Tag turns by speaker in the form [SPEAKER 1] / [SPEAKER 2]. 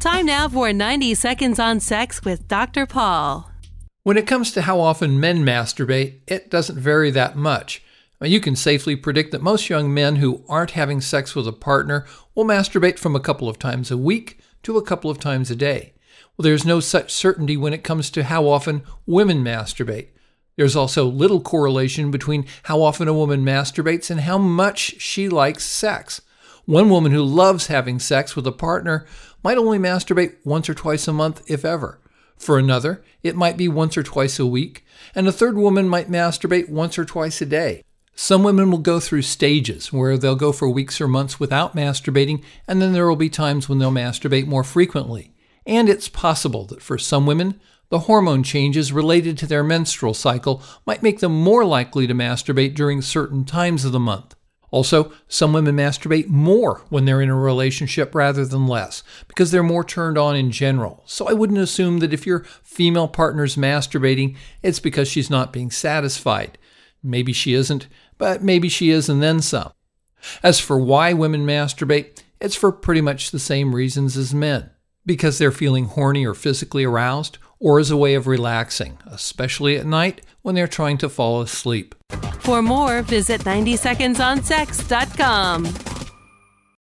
[SPEAKER 1] Time now for 90 Seconds on Sex with Dr. Paul.
[SPEAKER 2] When it comes to how often men masturbate, it doesn't vary that much. You can safely predict that most young men who aren't having sex with a partner will masturbate from a couple of times a week to a couple of times a day. Well, there's no such certainty when it comes to how often women masturbate. There's also little correlation between how often a woman masturbates and how much she likes sex. One woman who loves having sex with a partner might only masturbate once or twice a month, if ever. For another, it might be once or twice a week, and a third woman might masturbate once or twice a day. Some women will go through stages where they'll go for weeks or months without masturbating, and then there will be times when they'll masturbate more frequently. And it's possible that for some women, the hormone changes related to their menstrual cycle might make them more likely to masturbate during certain times of the month. Also, some women masturbate more when they're in a relationship rather than less because they're more turned on in general. So I wouldn't assume that if your female partner's masturbating, it's because she's not being satisfied. Maybe she isn't, but maybe she is and then some. As for why women masturbate, it's for pretty much the same reasons as men because they're feeling horny or physically aroused, or as a way of relaxing, especially at night when they're trying to fall asleep.
[SPEAKER 1] For more, visit 90secondsonsex.com.